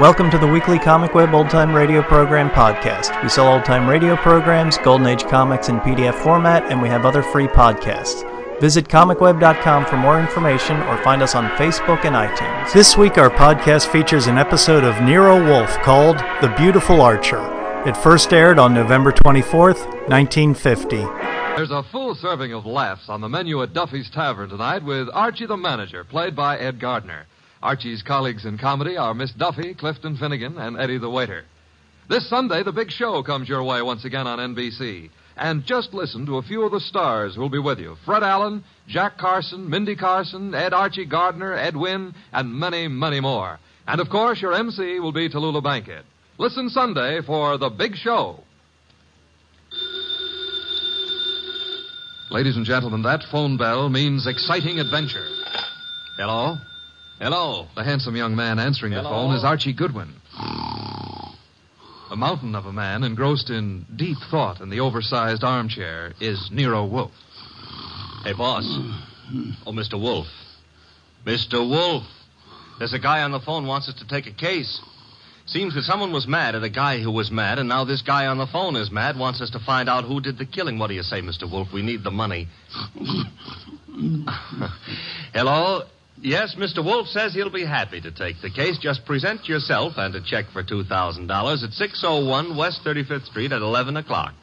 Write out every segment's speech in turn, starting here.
Welcome to the weekly Comic Web Old Time Radio Program podcast. We sell old time radio programs, Golden Age comics in PDF format, and we have other free podcasts. Visit comicweb.com for more information or find us on Facebook and iTunes. This week, our podcast features an episode of Nero Wolfe called The Beautiful Archer. It first aired on November 24th, 1950. There's a full serving of laughs on the menu at Duffy's Tavern tonight with Archie the Manager, played by Ed Gardner. Archie's colleagues in comedy are Miss Duffy, Clifton Finnegan, and Eddie the Waiter. This Sunday, the big show comes your way once again on NBC. And just listen to a few of the stars who'll be with you Fred Allen, Jack Carson, Mindy Carson, Ed Archie Gardner, Ed Wynn, and many, many more. And of course, your MC will be Tallulah Bankhead. Listen Sunday for the big show. Ladies and gentlemen, that phone bell means exciting adventure. Hello? Hello. The handsome young man answering the phone is Archie Goodwin. A mountain of a man engrossed in deep thought in the oversized armchair is Nero Wolfe. Hey, boss. Oh, Mr. Wolfe. Mr. Wolfe. There's a guy on the phone wants us to take a case. Seems that someone was mad at a guy who was mad, and now this guy on the phone is mad, wants us to find out who did the killing. What do you say, Mr. Wolfe? We need the money. Hello? Yes, Mr. Wolfe says he'll be happy to take the case. Just present yourself and a check for $2,000 at 601 West 35th Street at 11 o'clock.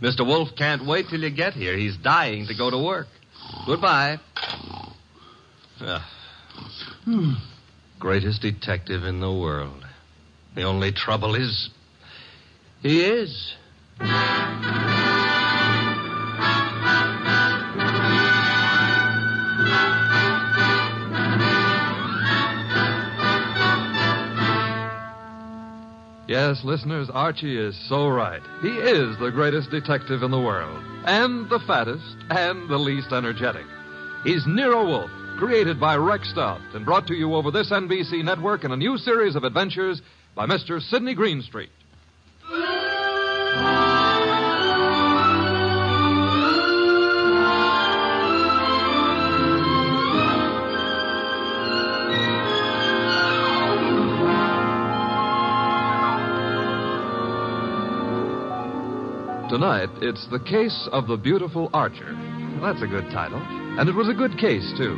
Mr. Wolfe can't wait till you get here. He's dying to go to work. Goodbye. Greatest detective in the world. The only trouble is, he is. Yes, listeners, Archie is so right. He is the greatest detective in the world, and the fattest, and the least energetic. He's Nero Wolfe, created by Rex Stout, and brought to you over this NBC network in a new series of adventures by Mr. Sidney Greenstreet. Tonight, it's The Case of the Beautiful Archer. That's a good title. And it was a good case, too.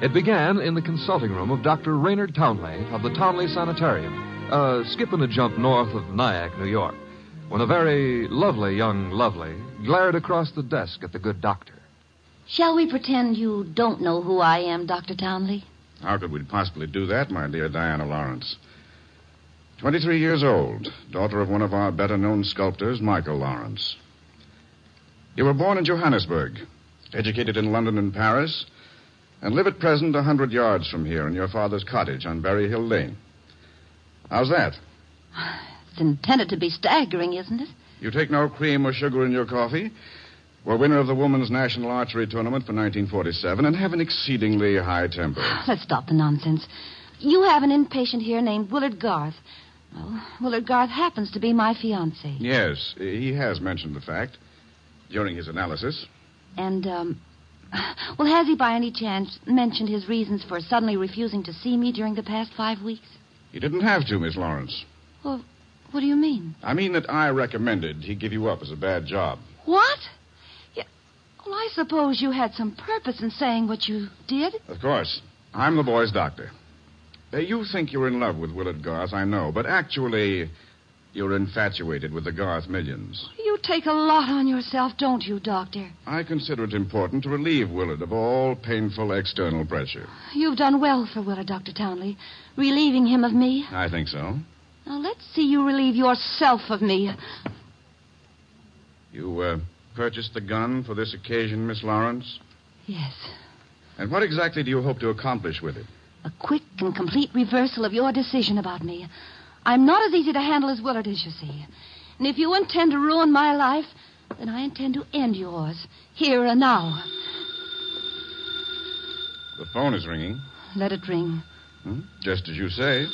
It began in the consulting room of Dr. Raynard Townley of the Townley Sanitarium, uh, skipping a jump north of Nyack, New York, when a very lovely young lovely glared across the desk at the good doctor. Shall we pretend you don't know who I am, Dr. Townley? How could we possibly do that, my dear Diana Lawrence? 23 years old, daughter of one of our better known sculptors, Michael Lawrence. You were born in Johannesburg, educated in London and Paris, and live at present a hundred yards from here in your father's cottage on Berry Hill Lane. How's that? It's intended to be staggering, isn't it? You take no cream or sugar in your coffee, were winner of the Women's National Archery Tournament for 1947, and have an exceedingly high temper. Let's stop the nonsense. You have an inpatient here named Willard Garth. Well, Willard Garth happens to be my fiance. Yes, he has mentioned the fact during his analysis. And, um, well, has he by any chance mentioned his reasons for suddenly refusing to see me during the past five weeks? He didn't have to, Miss Lawrence. Well, what do you mean? I mean that I recommended he give you up as a bad job. What? Yeah, well, I suppose you had some purpose in saying what you did. Of course. I'm the boy's doctor. Uh, you think you're in love with Willard Garth, I know, but actually, you're infatuated with the Garth millions. You take a lot on yourself, don't you, Doctor? I consider it important to relieve Willard of all painful external pressure. You've done well for Willard, Dr. Townley, relieving him of me. I think so. Now, let's see you relieve yourself of me. You uh, purchased the gun for this occasion, Miss Lawrence? Yes. And what exactly do you hope to accomplish with it? A quick and complete reversal of your decision about me. I'm not as easy to handle as Willard is, you see. And if you intend to ruin my life, then I intend to end yours, here and now. The phone is ringing. Let it ring. Hmm? Just as you say.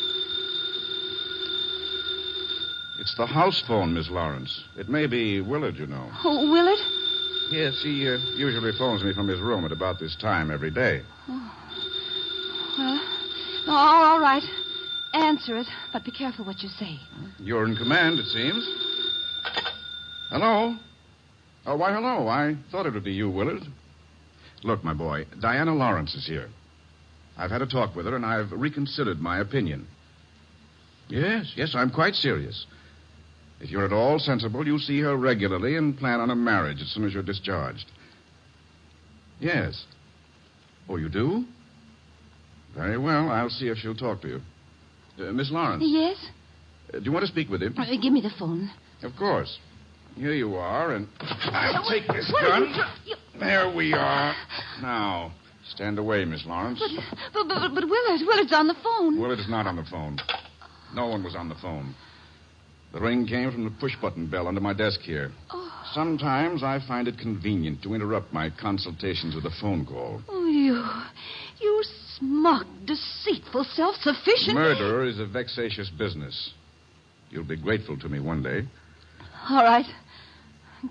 It's the house phone, Miss Lawrence. It may be Willard, you know. Oh, Willard? Yes, he uh, usually phones me from his room at about this time every day. Well, all, all right. Answer it, but be careful what you say. You're in command, it seems. Hello? Oh, why, hello. I thought it would be you, Willard. Look, my boy, Diana Lawrence is here. I've had a talk with her, and I've reconsidered my opinion. Yes, yes, I'm quite serious. If you're at all sensible, you'll see her regularly and plan on a marriage as soon as you're discharged. Yes. Oh, you do? Very well. I'll see if she'll talk to you. Uh, Miss Lawrence, Yes? uh, do you want to speak with him? Uh, give me the phone. Of course. Here you are, and I'll take this What are you gun. you- There we are. Now, stand away, Miss Lawrence. But, but, but, but Willard, Willard's on the phone. Willard is not on the phone. No one was on the phone. The ring came from the push button bell under my desk here. Oh. Sometimes I find it convenient to interrupt my consultations with a phone call. Oh, you. Smug, deceitful, self sufficient. Murder is a vexatious business. You'll be grateful to me one day. All right.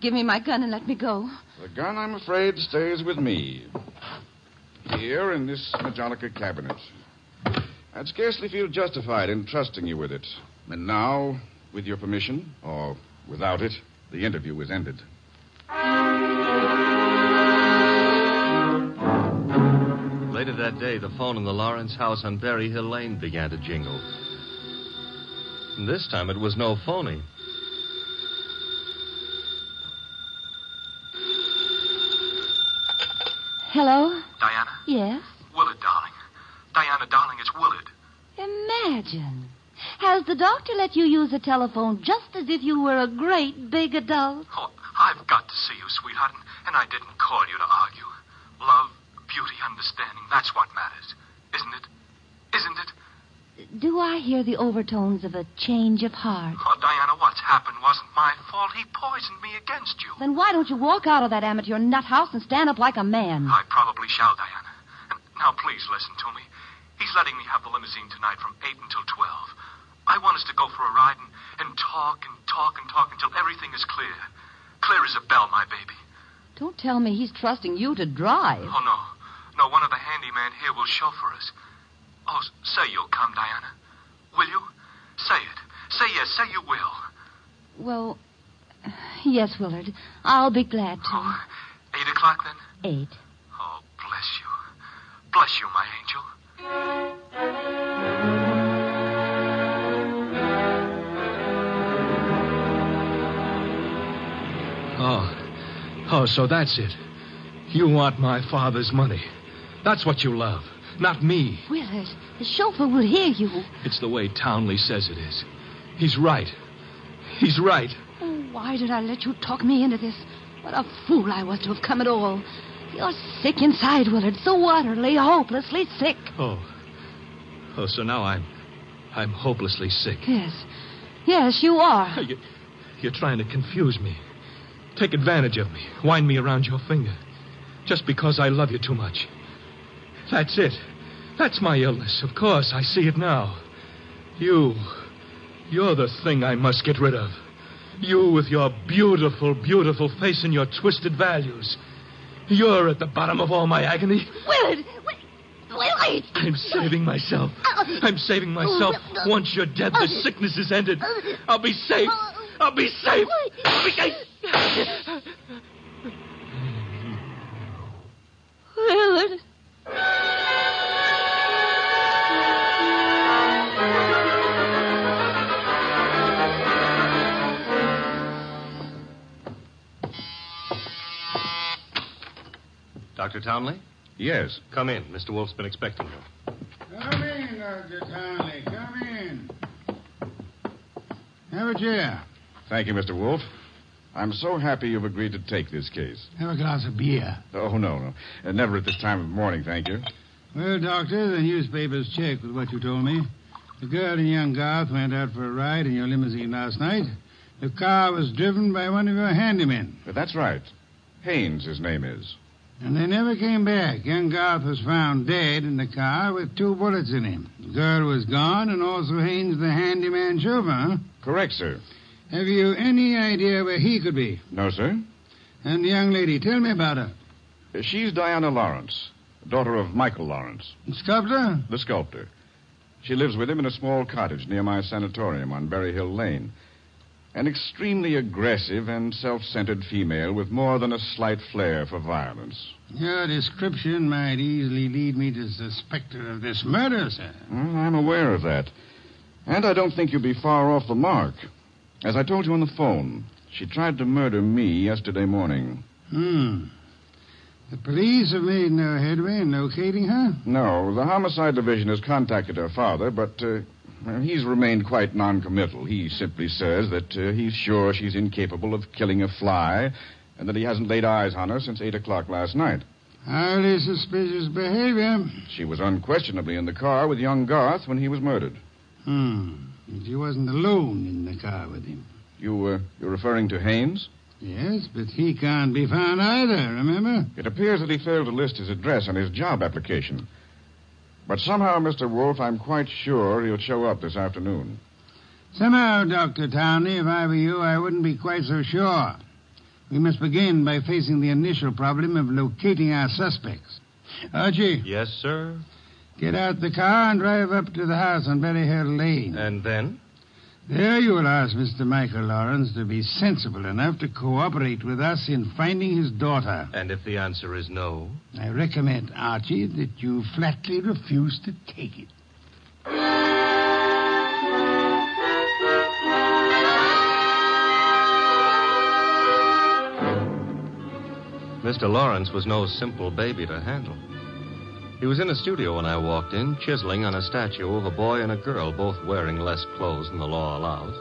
Give me my gun and let me go. The gun, I'm afraid, stays with me. Here in this Majolica cabinet. I'd scarcely feel justified in trusting you with it. And now, with your permission, or without it, the interview is ended. Later that day, the phone in the Lawrence house on Berry Hill Lane began to jingle. And this time it was no phony. Hello? Diana? Yes? Willard, darling. Diana, darling, it's Willard. Imagine. Has the doctor let you use the telephone just as if you were a great big adult? Oh, I've got to see you, sweetheart, and, and I didn't call you to argue. Love, beauty, understanding, that's what matters. Isn't it? Isn't it? Do I hear the overtones of a change of heart? Oh, Diana, what's happened wasn't my fault. He poisoned me against you. Then why don't you walk out of that amateur nut house and stand up like a man? I probably shall, Diana. And now, please listen to me. He's letting me have the limousine tonight from 8 until 12. I want us to go for a ride and, and talk and talk and talk until everything is clear. Clear as a bell, my baby. Don't tell me he's trusting you to drive. Oh, no. No, one of the handyman here will chauffeur us. Oh, say you'll come, Diana. Will you? Say it. Say yes. Say you will. Well, yes, Willard. I'll be glad to. Oh, eight o'clock then? Eight. Oh, bless you. Bless you, my angel. Oh. Oh, so that's it. You want my father's money. That's what you love. Not me. Willard, the chauffeur will hear you. It's the way Townley says it is. He's right. He's right. Oh, why did I let you talk me into this? What a fool I was to have come at all. You're sick inside, Willard. So utterly, hopelessly sick. Oh. Oh, so now I'm. I'm hopelessly sick. Yes. Yes, you are. You, you're trying to confuse me. Take advantage of me. Wind me around your finger. Just because I love you too much. That's it. That's my illness. Of course, I see it now. You. You're the thing I must get rid of. You with your beautiful, beautiful face and your twisted values. You're at the bottom of all my agony. Willard! Wi- Willard! I'm saving myself. Oh. I'm saving myself. Once you're dead, the oh. sickness is ended. Oh. I'll be safe. I'll be safe. I'll be safe. Willard! Dr. Townley? Yes. Come in. Mr. Wolfe's been expecting you. Come in, Dr. Townley. Come in. Have a chair. Thank you, Mr. Wolfe. I'm so happy you've agreed to take this case. Have a glass of beer. Oh, no, no. Uh, never at this time of morning, thank you. Well, Doctor, the newspapers check with what you told me. The girl and young Garth went out for a ride in your limousine last night. The car was driven by one of your handymen. But that's right. Haynes, his name is. And they never came back. Young Garth was found dead in the car with two bullets in him. The girl was gone, and also Haynes, the handyman chauffeur. Huh? Correct, sir. Have you any idea where he could be? No, sir. And the young lady, tell me about her. She's Diana Lawrence, daughter of Michael Lawrence, The Sculptor? the sculptor. She lives with him in a small cottage near my sanatorium on Berry Hill Lane. An extremely aggressive and self centered female with more than a slight flair for violence. Your description might easily lead me to suspect her of this murder, sir. Well, I'm aware of that. And I don't think you'll be far off the mark. As I told you on the phone, she tried to murder me yesterday morning. Hmm. The police have made no headway in locating her? No, the homicide division has contacted her father, but uh, well, he's remained quite noncommittal. He simply says that uh, he's sure she's incapable of killing a fly and that he hasn't laid eyes on her since 8 o'clock last night. Highly suspicious behavior. She was unquestionably in the car with young Garth when he was murdered. Hmm. She wasn't alone in the car with him. You, uh, you're referring to Haynes? Yes, but he can't be found either, remember? It appears that he failed to list his address on his job application. But somehow, Mr. Wolfe, I'm quite sure he'll show up this afternoon. Somehow, Dr. Townley, if I were you, I wouldn't be quite so sure. We must begin by facing the initial problem of locating our suspects. Archie, Yes, sir. get out the car and drive up to the house on Berry Hill Lane. And then? There you will ask Mr. Michael Lawrence to be sensible enough to cooperate with us in finding his daughter. And if the answer is no? I recommend, Archie, that you flatly refuse to take it. Mr. Lawrence was no simple baby to handle. He was in the studio when I walked in, chiseling on a statue of a boy and a girl, both wearing less clothes than the law allows.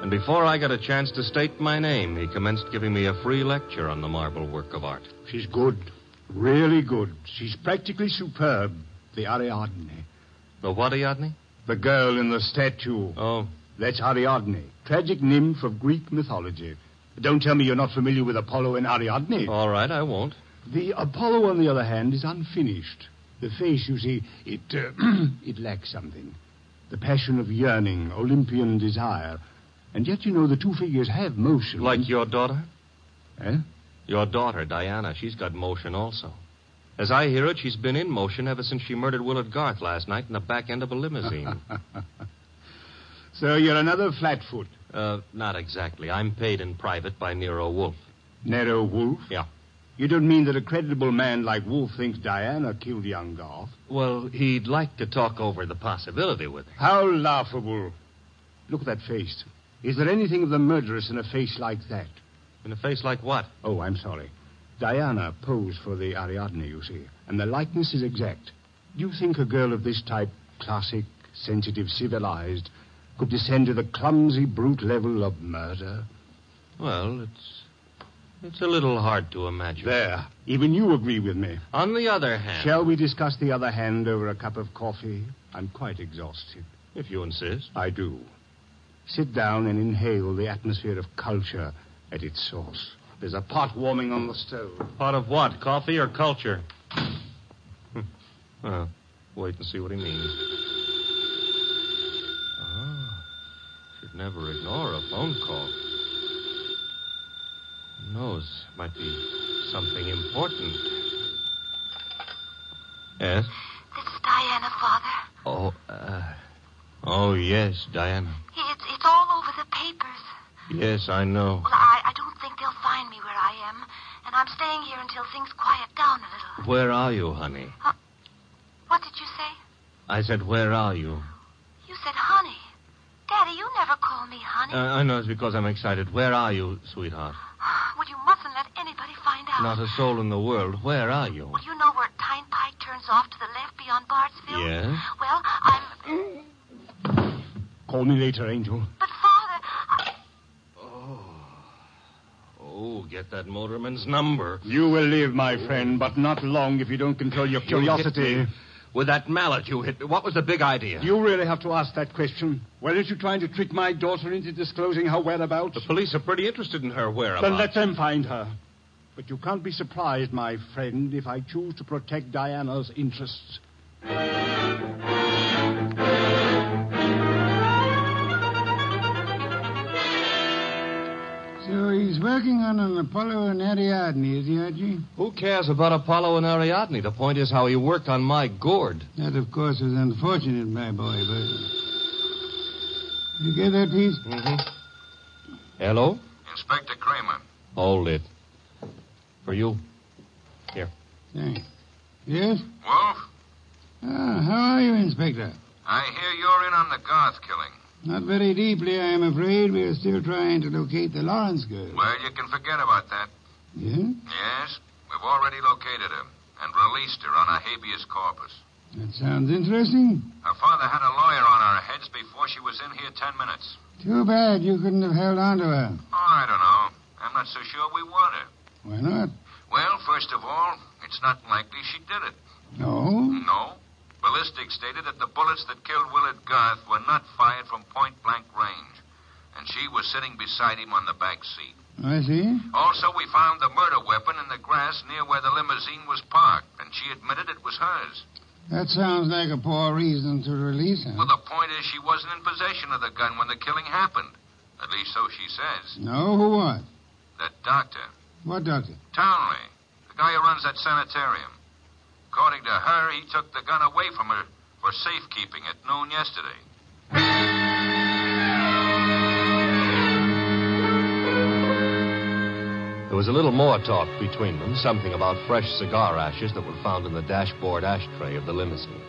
And before I got a chance to state my name, he commenced giving me a free lecture on the marble work of art. She's good. Really good. She's practically superb. The Ariadne. The what, Ariadne? The girl in the statue. Oh, That's Ariadne. Tragic nymph of Greek mythology. Don't tell me you're not familiar with Apollo and Ariadne. all right, I won't. The Apollo, on the other hand, is unfinished. The face, you see, it uh, it lacks something. The passion of yearning, Olympian desire. And yet, you know, the two figures have motion. Like your daughter? Eh? Your daughter, Diana, she's got motion also. As I hear it, she's been in motion ever since she murdered Willard Garth last night in the back end of a limousine. So you're another flatfoot. uh, not exactly. I'm paid in private by Nero Wolfe. Nero Wolfe? Yeah. You don't mean that a creditable man like Wolfe thinks Diana killed young Garth? Well, he'd like to talk over the possibility with her. How laughable. Look at that face. Is there anything of the murderess in a face like that? In a face like what? Oh, I'm sorry. Diana posed for the Ariadne, you see, and the likeness is exact. Do you think a girl of this type, classic, sensitive, civilized, could descend to the clumsy, brute level of murder? Well, it's it's a little hard to imagine. There. Even you agree with me. On the other hand, Shall we discuss the other hand over a cup of coffee? I'm quite exhausted. if you insist. I do. Sit down and inhale the atmosphere of culture at its source. There's a pot warming on the stove. Pot of what? Coffee or culture? Hmm. well, wait and see what he means. Ah, should never ignore a phone call. Knows? Might be something important. Yes? This is Diana, Father. Oh, uh, oh yes, Diana. It's, it's all over the papers. Yes, I know. Well, I, I don't think they'll find me where I am, and I'm staying here until things quiet down a little. Where are you, honey? What did you say? I said, where are you? You said honey. Daddy, you never call me honey. Uh, I know it's because I'm excited. Where are you, sweetheart? well, you mustn't let anybody find out. Not a soul in the world. Where are you? Well, you know where Tyne Pike turns off to the left beyond Bartsville? Yes? Well, I'm. Call me later, Angel. But, Father, I... Oh, oh get that motorman's number. You will live, my friend, but not long if you don't control your curiosity. me. With that mallet you hit me. What was the big idea? You really have to ask that question. Weren't you trying to trick my daughter into disclosing her whereabouts? The police are pretty interested in her whereabouts. Then let them find her. But you can't be surprised, my friend, if I choose to protect Diana's interests. So he's working working on an Apollo and Ariadne, is he, Archie? Who cares about Apollo and Ariadne? The point is how he worked on my gourd. That, of course, was unfortunate, my boy, but. You get that piece? Mm-hmm. Hello? Inspector Cramer. Hold it. For you. Here. Thanks. Yes? Wolfe, Ah, how are you, Inspector? I hear you're in on the Garth killing. Not very deeply, I am afraid. We are still trying to locate the Lawrence girl. Well, you can forget about that. Yeah? Yes, we've already located her and released her on a habeas corpus. That sounds interesting. Her father had a lawyer on our heads before she was in here ten minutes. Too bad you couldn't have held on to her. Oh, I don't know. I'm not so sure we want her. Why not? Well, first of all, it's not likely she did it. No? No. Ballistics stated that the bullets that killed Willard Garth were not fired from point blank range. And she was sitting beside him on the back seat. I see. Also, we found the murder weapon in the grass near where the limousine was parked, and she admitted it was hers. That sounds like a poor reason to release her. Well, the point is she wasn't in possession of the gun when the killing happened. At least so she says. No, who what? That doctor, What doctor? Townley, the guy who runs that sanitarium. According to her, he took the gun away from her for safekeeping at noon yesterday. There was a little more talk between them, something about fresh cigar ashes that were found in the dashboard ashtray of the limousine.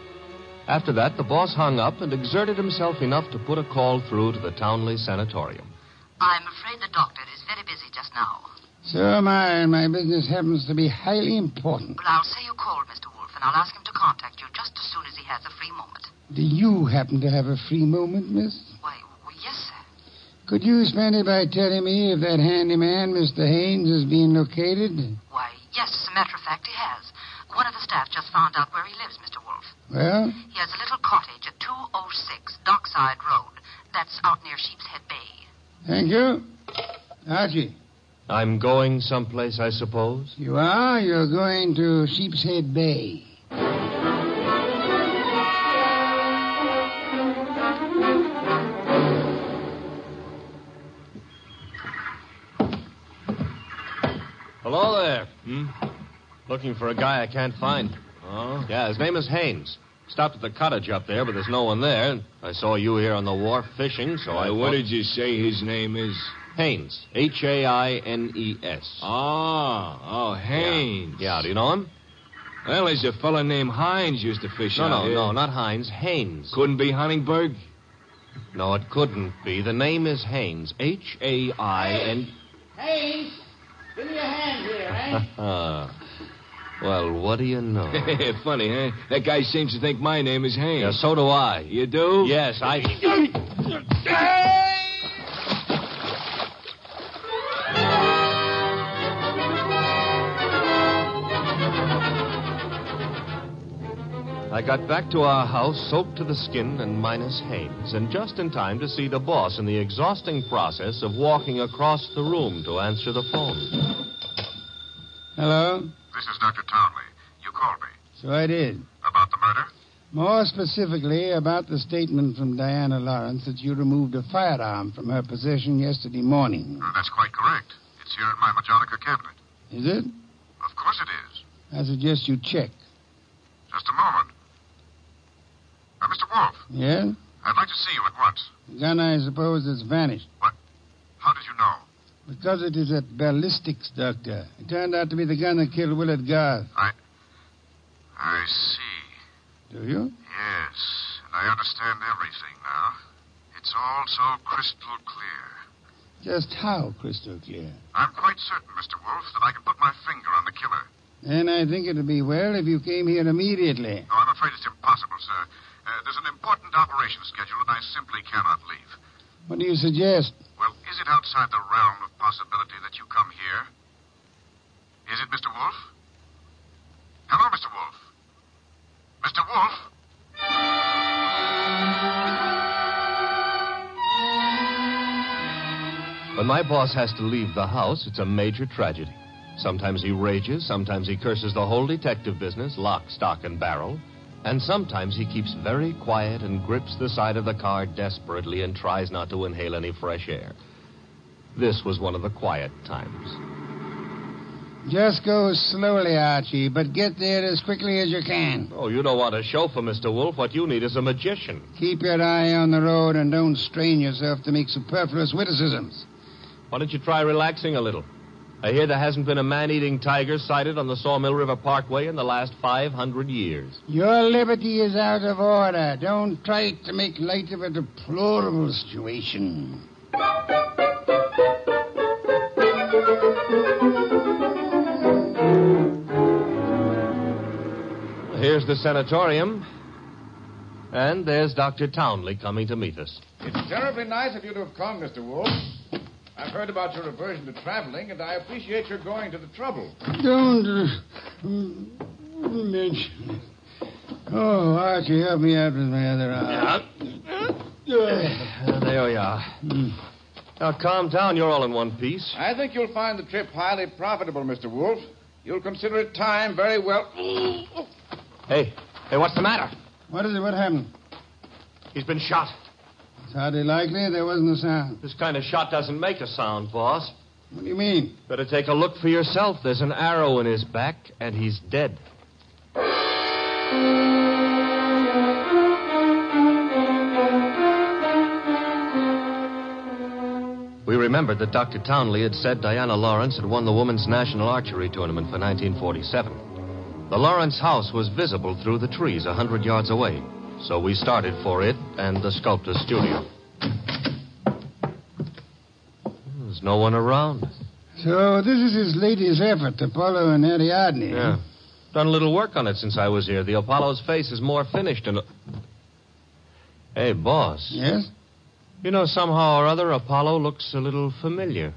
After that, the boss hung up and exerted himself enough to put a call through to the Townley Sanatorium. I'm afraid the doctor is very busy just now. So am I, and my business happens to be highly important. Well, I'll say you called, Mr. Wolfe, and I'll ask him to contact you just as soon as he has a free moment. Do you happen to have a free moment, miss? Why, yes, sir. Could you spend it by telling me if that handyman, Mr. Haynes, is being located? Why, yes, as a matter of fact, he has. One of the staff just found out where he lives, Mr. Wolfe. Well, He has a little cottage at 206 Dockside Road. That's out near Sheepshead Bay. thank you. Archie, I'm going someplace, I suppose? you are? You're going to Sheepshead Bay. Hello there. Hmm? Looking for a guy I can't find. Oh? Yeah, his name is Haynes. Stopped at the cottage up there, but there's no one there. I saw you here on the wharf fishing, so I. Uh, what thought- did you say his name is? Haynes. H A I N E S. Oh, oh, Haynes. Yeah, do you know him? Well, there's a fellow named Hines used to fish No, out no, here. no, not Hines. Haynes. Couldn't be Huntingburg? No, it couldn't be. The name is Haynes. H A I N. Haynes, give me a hand here, eh? Well, what do you know? Funny, huh? That guy seems to think my name is Haynes. yeah, so do I. You do? Yes, I. I got back to our house soaked to the skin and minus Haynes, and just in time to see the boss in the exhausting process of walking across the room to answer the phone. Hello? This is Dr. Townley. You called me. So I did. About the murder? More specifically, about the statement from Diana Lawrence that you removed a firearm from her possession yesterday morning. Uh, that's quite correct. It's here in my Majolica cabinet. Is it? Of course it is. I suggest you check. Just a moment. Mr. Wolfe, Yeah? I'd like to see you at once. The gun, I suppose, has vanished. What? How did you know? Because it is at ballistics, Doctor. It turned out to be the gun that killed Willard Garth. I I see. Do you? Yes, and I understand everything now. It's all so crystal clear. Just how crystal clear? I'm quite certain, Mr. Wolfe, that I can put my finger on the killer. And I think it would be well if you came here immediately. Oh, I'm afraid it's impossible, sir. Uh, there's an important operation scheduled, and I simply cannot leave. What do you suggest? Well, is it outside the realm of possibility that you come here? Is it, Mr. Wolfe? Hello, Mr. Wolfe. Mr. Wolfe? When my boss has to leave the house, it's a major tragedy. Sometimes he rages, sometimes he curses the whole detective business, lock, stock, and barrel. And sometimes he keeps very quiet and grips the side of the car desperately and tries not to inhale any fresh air. This was one of the quiet times. Just go slowly, Archie, but get there as quickly as you can. Oh, you don't want a chauffeur, Mr. Wolfe. What you need is a magician. Keep your eye on the road and don't strain yourself to make superfluous witticisms. Why don't you try relaxing a little? I hear there hasn't been a man eating tiger sighted on the Sawmill River Parkway in the last 500 years. Your liberty is out of order. Don't try to make light of a deplorable situation. Here's the sanatorium. And there's Dr. Townley coming to meet us. It's terribly nice of you to have come, Mr. Wolfe. I've heard about your aversion to traveling, and I appreciate your going to the trouble. Don't uh, mention it. Oh, Archie, help me out with my other arm. Uh, there we are. Now, calm down. You're all in one piece. I think you'll find the trip highly profitable, Mr. Wolfe. You'll consider it time very well. Hey, hey, what's the matter? What is it? What happened? He's been shot. It's hardly likely there wasn't a sound. This kind of shot doesn't make a sound, boss. What do you mean? Better take a look for yourself. There's an arrow in his back, and he's dead. We remembered that Dr. Townley had said Diana Lawrence had won the Women's National Archery Tournament for 1947. The Lawrence house was visible through the trees a hundred yards away, so we started for it and the sculptor's studio. There's no one around. So this is his latest effort, Apollo and Ariadne. Eh? Yeah. Done a little work on it since I was here. The Apollo's face is more finished and. Hey, boss. Yes? You know, somehow or other, Apollo looks a little familiar.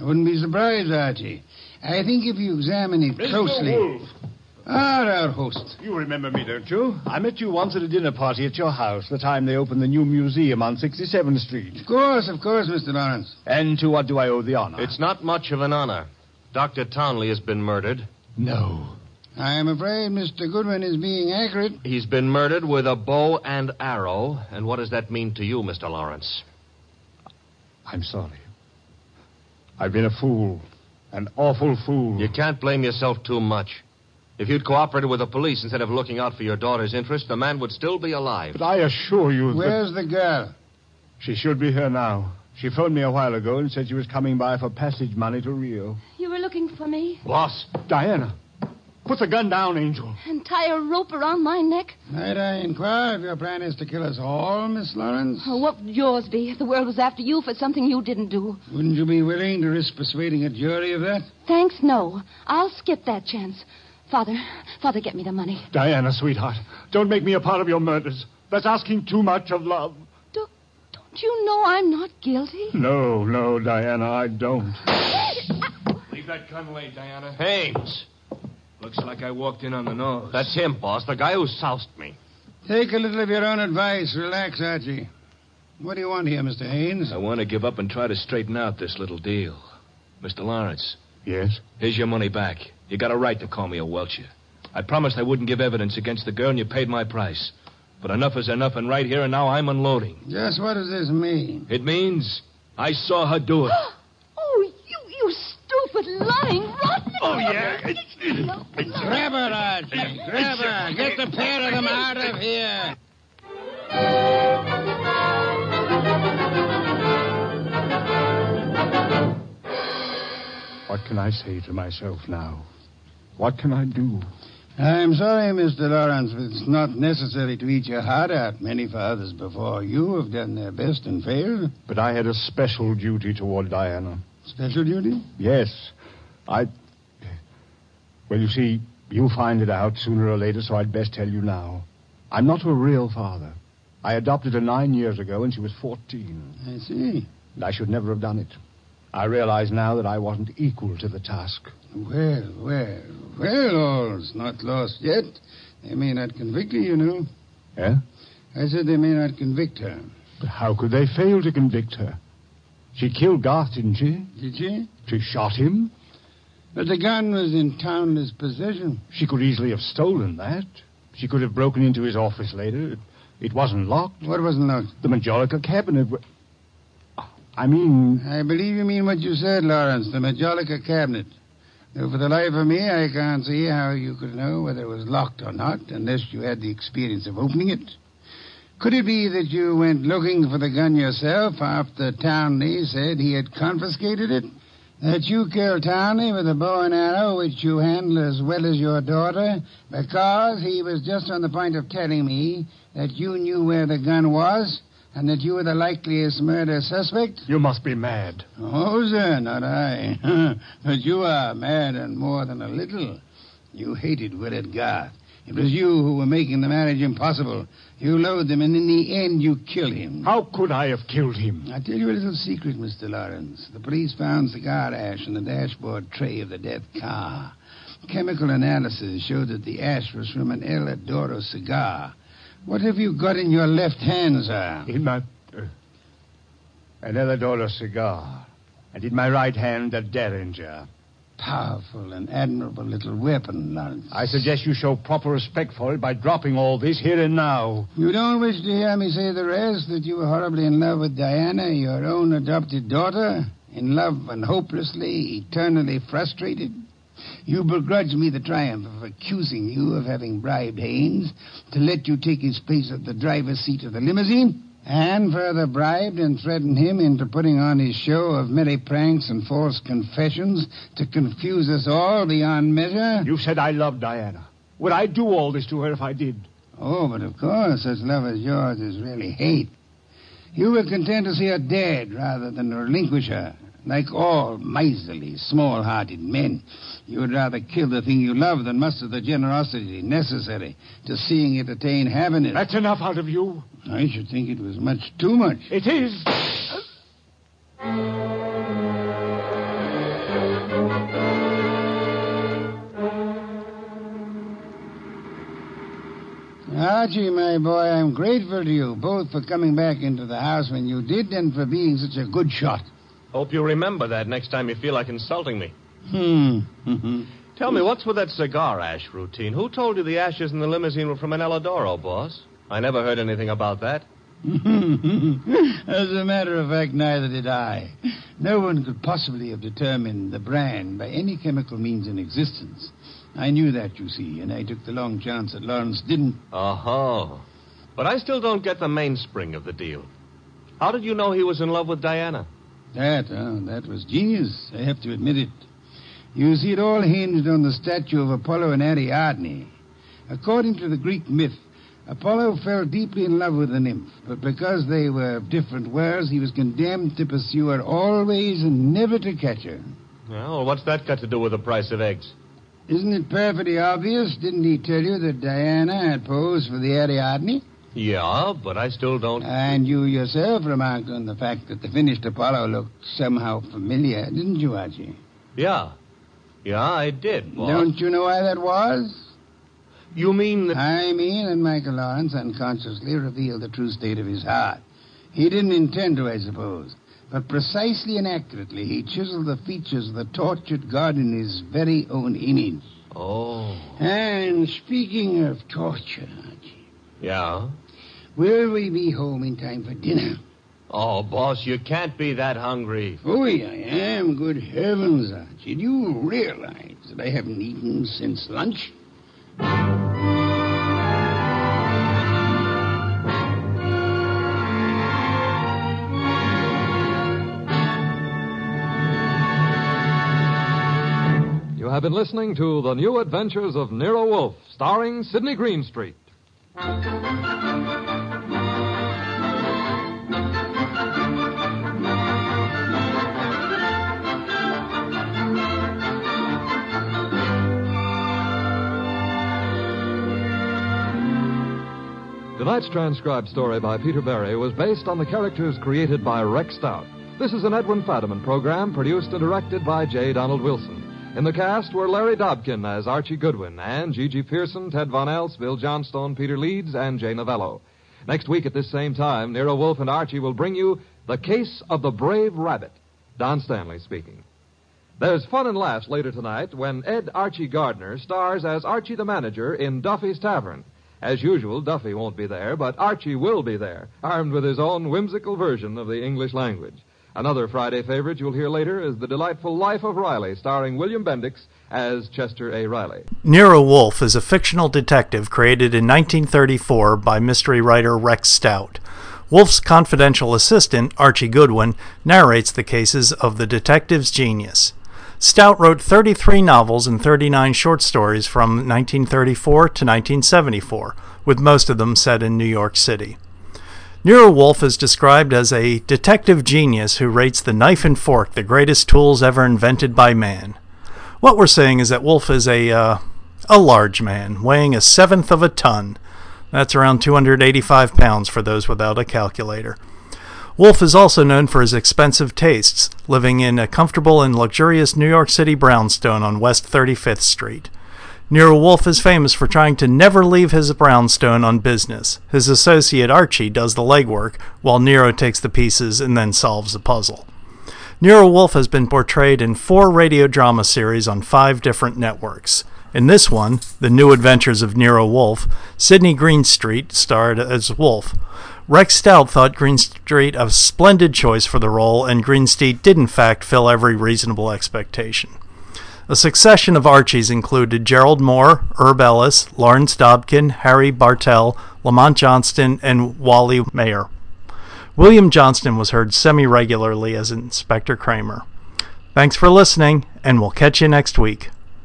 I wouldn't be surprised, Archie. I think if you examine it closely. Wolfe. Ah, our host. You remember me, don't you? I met you once at a dinner party at your house, the time they opened the new museum on 67th Street. Of course, of course, Mr. Lawrence. And to what do I owe the honor? It's not much of an honor. Dr. Townley has been murdered. No. I am afraid Mr. Goodwin is being accurate. He's been murdered with a bow and arrow. And what does that mean to you, Mr. Lawrence? I'm sorry. I've been a fool. An awful fool. You can't blame yourself too much. If you'd cooperated with the police instead of looking out for your daughter's interest, the man would still be alive. But I assure you that... Where's the girl? She should be here now. She phoned me a while ago and said she was coming by for passage money to Rio. You were looking for me? Boss, Diana. Put the gun down, Angel. And tie a rope around my neck? Might I inquire if your plan is to kill us all, Miss Lawrence? Oh, what would yours be if the world was after you for something you didn't do? Wouldn't you be willing to risk persuading a jury of that? Thanks, no. I'll skip that chance. Father, Father, get me the money. Diana, sweetheart, don't make me a part of your murders. That's asking too much of love. Do, don't you know I'm not guilty? No, no, Diana, I don't. Leave that gun lay, Diana. Haynes. Looks like I walked in on the nose. That's him, boss. The guy who soused me. Take a little of your own advice. Relax, Archie. What do you want here, Mr. Haynes? I want to give up and try to straighten out this little deal. Mr. Lawrence, Yes? here's your money back. You got a right to call me a welcher. I promised I wouldn't give evidence against the girl, and you paid my price. But enough is enough, and right here and now I'm unloading. Just what does this mean? It means I saw her do it. Oh, you, you stupid, lying, rotten. Oh, yeah? Grab her, Archie. Grab her. Get the pair of them out of here. What can I say to myself now? What can I do? I'm sorry, Mr. Lawrence, but it's not necessary to eat your heart out. Many fathers before you have done their best and failed. But I had a special duty toward Diana. Special duty? Yes. I. Well, you see, you'll find it out sooner or later, so I'd best tell you now. I'm not a real father. I adopted her nine years ago when she was 14. I see. And I should never have done it. I realize now that I wasn't equal to the task. Well, well, well, all's not lost yet. They may not convict her, you know. Eh? I said they may not convict her. But how could they fail to convict her? She killed Garth, didn't she? Did she? She shot him. But the gun was in Townley's possession. She could easily have stolen that. She could have broken into his office later. It wasn't locked. What wasn't locked? The Majolica cabinet. I mean, I believe you mean what you said, Lawrence, the Majolica cabinet. Though for the life of me, I can't see how you could know whether it was locked or not unless you had the experience of opening it. Could it be that you went looking for the gun yourself after Townley said he had confiscated it? That you killed Townley with a bow and arrow which you handle as well as your daughter because he was just on the point of telling me that you knew where the gun was and that you were the likeliest murder suspect? you must be mad. Oh, sir, not I. but you are mad and more than a little. You hated Willard Garth. It was you who were making the marriage impossible. You loathed him, and in the end, you killed him. How could I have killed him? I'll tell you a little secret, Mr. Lawrence. The police found cigar ash in the dashboard tray of the death car. Chemical analysis showed that the ash was from an El Adoro cigar. What have you got in your left hand, sir? In my. Uh, an Eladora cigar. And in my right hand, a derringer. Powerful and admirable little weapon, Lawrence. I suggest you show proper respect for it by dropping all this here and now. You don't wish to hear me say the rest that you were horribly in love with Diana, your own adopted daughter? In love and hopelessly, eternally frustrated? You begrudge me the triumph of accusing you of having bribed Haynes to let you take his place at the driver's seat of the limousine? And further bribed and threatened him into putting on his show of merry pranks and false confessions to confuse us all beyond measure? You said I loved Diana. Would I do all this to her if I did? Oh, but of course, such love as yours is really hate. You were content to see her dead rather than relinquish her. Like all miserly, small-hearted men, you would rather kill the thing you love than muster the generosity necessary to seeing it attain happiness. That's enough out of you. I should think it was much too much. It is. Archie, my boy, I'm grateful to you, both for coming back into the house when you did and for being such a good shot. Hope you remember that next time you feel like insulting me. Hmm. Tell me, what's with that cigar ash routine? Who told you the ashes in the limousine were from an Eladoro, boss? I never heard anything about that. As a matter of fact, neither did I. No one could possibly have determined the brand by any chemical means in existence. I knew that, you see, and I took the long chance that Lawrence didn't. Oh. But I still don't get the mainspring of the deal. How did you know he was in love with Diana? That, oh, that was genius. I have to admit it. You see, it all hinged on the statue of Apollo and Ariadne. According to the Greek myth, Apollo fell deeply in love with the nymph, but because they were of different worlds, he was condemned to pursue her always and never to catch her. Well, what's that got to do with the price of eggs? Isn't it perfectly obvious? Didn't he tell you that Diana had posed for the Ariadne? Yeah, but I still don't. And you yourself remarked on the fact that the finished Apollo looked somehow familiar, didn't you, Archie? Yeah. Yeah, I did, boss. Don't you know why that was? You mean that. I mean that Michael Lawrence unconsciously revealed the true state of his heart. He didn't intend to, I suppose. But precisely and accurately, he chiseled the features of the tortured god in his very own image. Oh. And speaking of torture, Archie, Yeah? Will we be home in time for dinner? Oh, boss, you can't be that hungry. Oh, yeah, I am. Good heavens, Archie. Do you realize that I haven't eaten since lunch? You have been listening to The New Adventures of Nero Wolfe, starring Sidney Greenstreet. Tonight's transcribed story by Peter Berry was based on the characters created by Rex Stout. This is an Edwin Fadiman program produced and directed by J. Donald Wilson. In the cast were Larry Dobkin as Archie Goodwin and Gigi Pearson, Ted Von Eltz, Bill Johnstone, Peter Leeds, and Jay Novello. Next week at this same time, Nero Wolfe and Archie will bring you The Case of the Brave Rabbit. Don Stanley speaking. There's fun and laughs later tonight when Ed Archie Gardner stars as Archie the manager in Duffy's Tavern. As usual, Duffy won't be there, but Archie will be there, armed with his own whimsical version of the English language. Another Friday favorite you'll hear later is The Delightful Life of Riley, starring William Bendix as Chester A. Riley. Nero Wolfe is a fictional detective created in 1934 by mystery writer Rex Stout. Wolfe's confidential assistant, Archie Goodwin, narrates the cases of the detective's genius. Stout wrote 33 novels and 39 short stories from 1934 to 1974, with most of them set in New York City. Nero Wolfe is described as a detective genius who rates the knife and fork the greatest tools ever invented by man. What we're saying is that Wolfe is a uh, a large man, weighing a seventh of a ton. That's around 285 pounds for those without a calculator. Wolfe is also known for his expensive tastes, living in a comfortable and luxurious New York City brownstone on West 35th Street. Nero Wolfe is famous for trying to never leave his brownstone on business. His associate Archie does the legwork, while Nero takes the pieces and then solves the puzzle. Nero Wolfe has been portrayed in four radio drama series on five different networks. In this one, The New Adventures of Nero Wolfe, Sydney Greenstreet starred as Wolfe. Rex Stout thought Greenstreet a splendid choice for the role, and Greenstreet did in fact fill every reasonable expectation. A succession of Archies included Gerald Mohr, Herb Ellis, Lawrence Dobkin, Harry Bartell, Lamont Johnson, and Wally Maher. William Johnstone was heard semi regularly as Inspector Cramer. Thanks for listening, and we'll catch you next week.